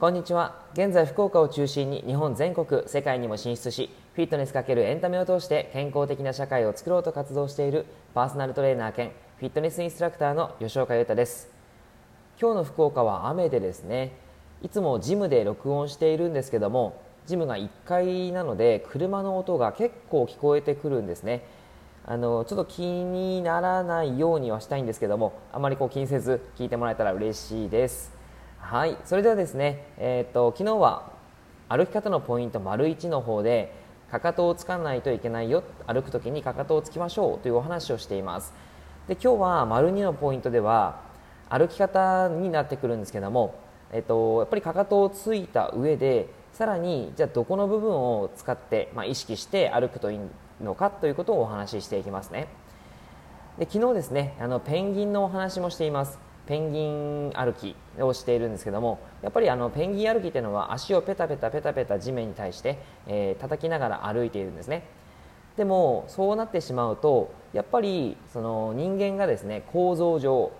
こんにちは。現在福岡を中心に日本全国世界にも進出しフィットネス×エンタメを通して健康的な社会を作ろうと活動しているパーソナルトレーナー兼フィットネスインストラクターの吉岡裕太です。今日の福岡は雨でですねいつもジムで録音しているんですけどもジムが1階なので車の音が結構聞こえてくるんですね。あのちょっと気にならないようにはしたいんですけどもあまりこう気にせず聞いてもらえたら嬉しいです。はいそれではですね、えーと、昨日は歩き方のポイント丸1の方でかかとをつかないといけないよ歩く時にかかとをつきましょうというお話をしています。で今日は丸2のポイントでは歩き方になってくるんですけども、えっと、やっぱりかかとをついた上でさらにじゃあどこの部分を使って、まあ、意識して歩くといいのかということをお話ししていきますね。で昨日ですねあのペンギンのお話もしています。ペンギン歩きをしているんですけどもやっぱりあのペンギン歩きっていうのは足をペタペタペタペタ地面に対して、えー、叩きながら歩いているんですね。でもそうなってしまうとやっぱりその人間がですね構造上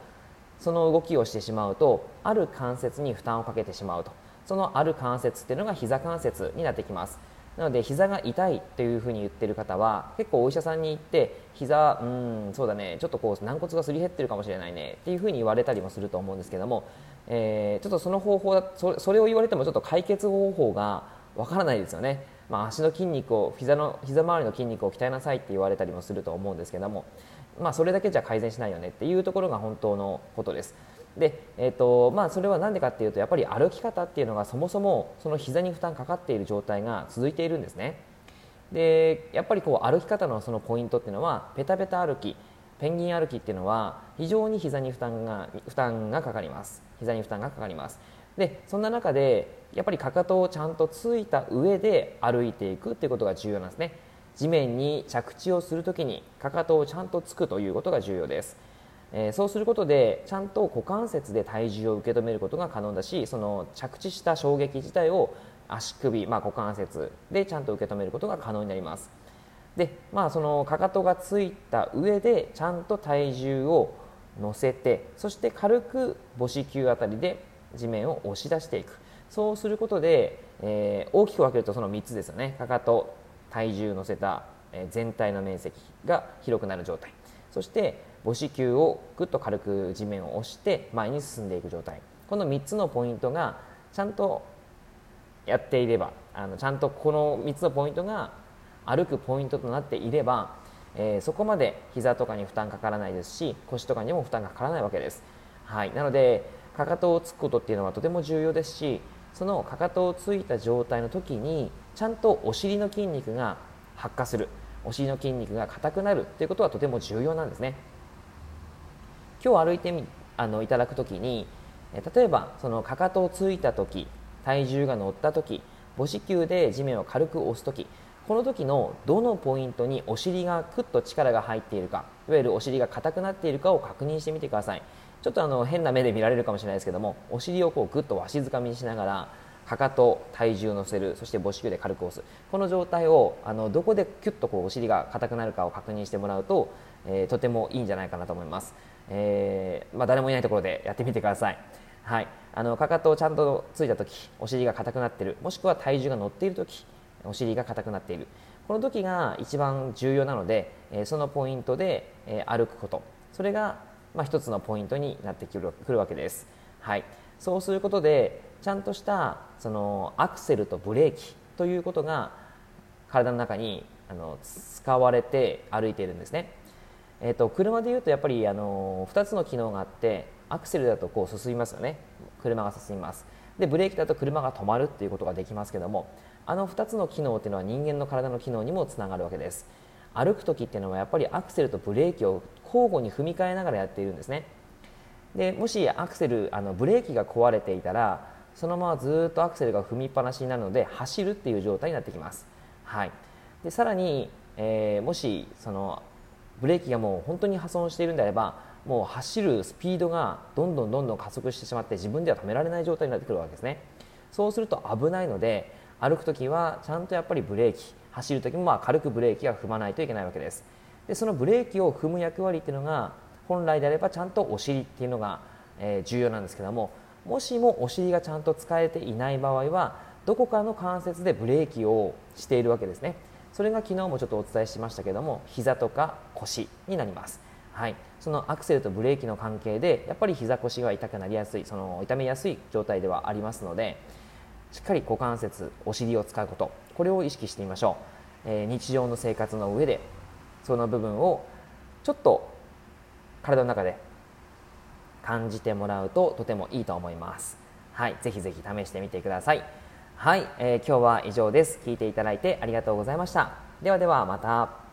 その動きをしてしまうとある関節に負担をかけてしまうと。そのある関節っていうのが膝関節になってきます。なので膝が痛いというふうに言ってる方は結構お医者さんに行って膝うんそうだねちょっとこう軟骨がすり減ってるかもしれないねっていうふうに言われたりもすると思うんですけども、えー、ちょっとその方法そそれを言われてもちょっと解決方法がわからないですよね、まあ、足の筋肉を膝の膝周りの筋肉を鍛えなさいって言われたりもすると思うんですけども、まあ、それだけじゃ改善しないよねっていうところが本当のことです。で、えーとまあ、それは何でかっていうとやっぱり歩き方っていうのがそもそもその膝に負担かかっている状態が続いているんですね。でやっぱりこう歩き方のそのポイントっていうのはペタペタ歩きペンギン歩きっていうのは非常に膝に負担が負担がかかります。膝に負担がかかります。でそんな中でやっぱりかかとをちゃんとついた上で歩いていくっていうことが重要なんですね。地面に着地をするときにかかとをちゃんとつくということが重要です。えー、そうすることでちゃんと股関節で体重を受け止めることが可能だしその着地した衝撃自体を足首、まあ、股関節でちゃんと受け止めることが可能になります。で、まあ、そのかかとがついた上でちゃんと体重を乗せてそして軽く母子球あたりで地面を押し出していく。そうすることで、えー、大きく分けるとその3つですよね。かかと体重乗せた、え、全体の面積が広くなる状態。そして母子球をぐっと軽く地面を押して前に進んでいく状態。この3つのポイントがちゃんとやっていればあのちゃんとこの3つのポイントが歩くポイントとなっていれば、えー、そこまで膝とかに負担かからないですし腰とかにも負担がかからないわけです、はい、なのでかかとをつくことっていうのはとても重要ですしそのかかとをついた状態の時にちゃんとお尻の筋肉が発火する。お尻の筋肉が硬くなるということはとても重要なんですね。今日歩いてみあのいただく時に例えばそのかかとをついた時体重が乗った時母子球で地面を軽く押す時この時のどのポイントにお尻がクッと力が入っているかいわゆるお尻が硬くなっているかを確認してみてください。ちょっとあの変な目で見られるかもしれないですけどもお尻をこうグッとわしづかみにしながらかかと体重を乗せるそして母子球で軽く押す。この状態をあのどこでキュッとこうお尻が硬くなるかを確認してもらうと、えー、とてもいいんじゃないかなと思います。えー、まあ、誰もいないところでやってみてください、はい、あのかかとをちゃんとついた時お尻が硬くなっている。もしくは体重が乗っている時お尻が硬くなっている。この時が一番重要なので、え、そのポイントで、え、歩くこと。それが、まあ、一つのポイントになってくるくるわけです、はい、そうすることでちゃんとしたそのアクセルとブレーキということが体の中にあの使われて歩いているんですね。えーと、車でいうとやっぱりあの2つの機能があってアクセルだとこう進みますよね。車が進みます。でブレーキだと車が止まるっていうことができますけどもあの2つの機能っていうのは人間の体の機能にもつながるわけです。歩く時っていうのはやっぱりアクセルとブレーキを交互に踏み替えながらやっているんですね。でもしアクセルあのブレーキが壊れていたらそのままずっとアクセルが踏みっぱなしになるので走るっていう状態になってきます、はい、でさらに、えー、もしそのブレーキがもう本当に破損しているんであればもう走るスピードがどんどんどんどん加速してしまって自分では止められない状態になってくるわけですね。そうすると危ないので歩く時はちゃんとやっぱりブレーキ走る時もまあ軽くブレーキは踏まないといけないわけです。でそのブレーキを踏む役割っていうのが本来であればちゃんとお尻っていうのが、え、重要なんですけどももしもお尻がちゃんと使えていない場合はどこかの関節でブレーキをしているわけですね。それが昨日もちょっとお伝えしましたけども膝とか腰になります。はい、そのアクセルとブレーキの関係でやっぱり膝腰が痛くなりやすいその痛めやすい状態ではありますのでしっかり股関節お尻を使うことこれを意識してみましょう、えー、日常の生活の上でその部分をちょっと体の中で感じてもらうととてもいいと思います。はい。ぜひぜひ試してみてください。はい、えー、今日は以上です。聞いていただいてありがとうございました。ではではまた。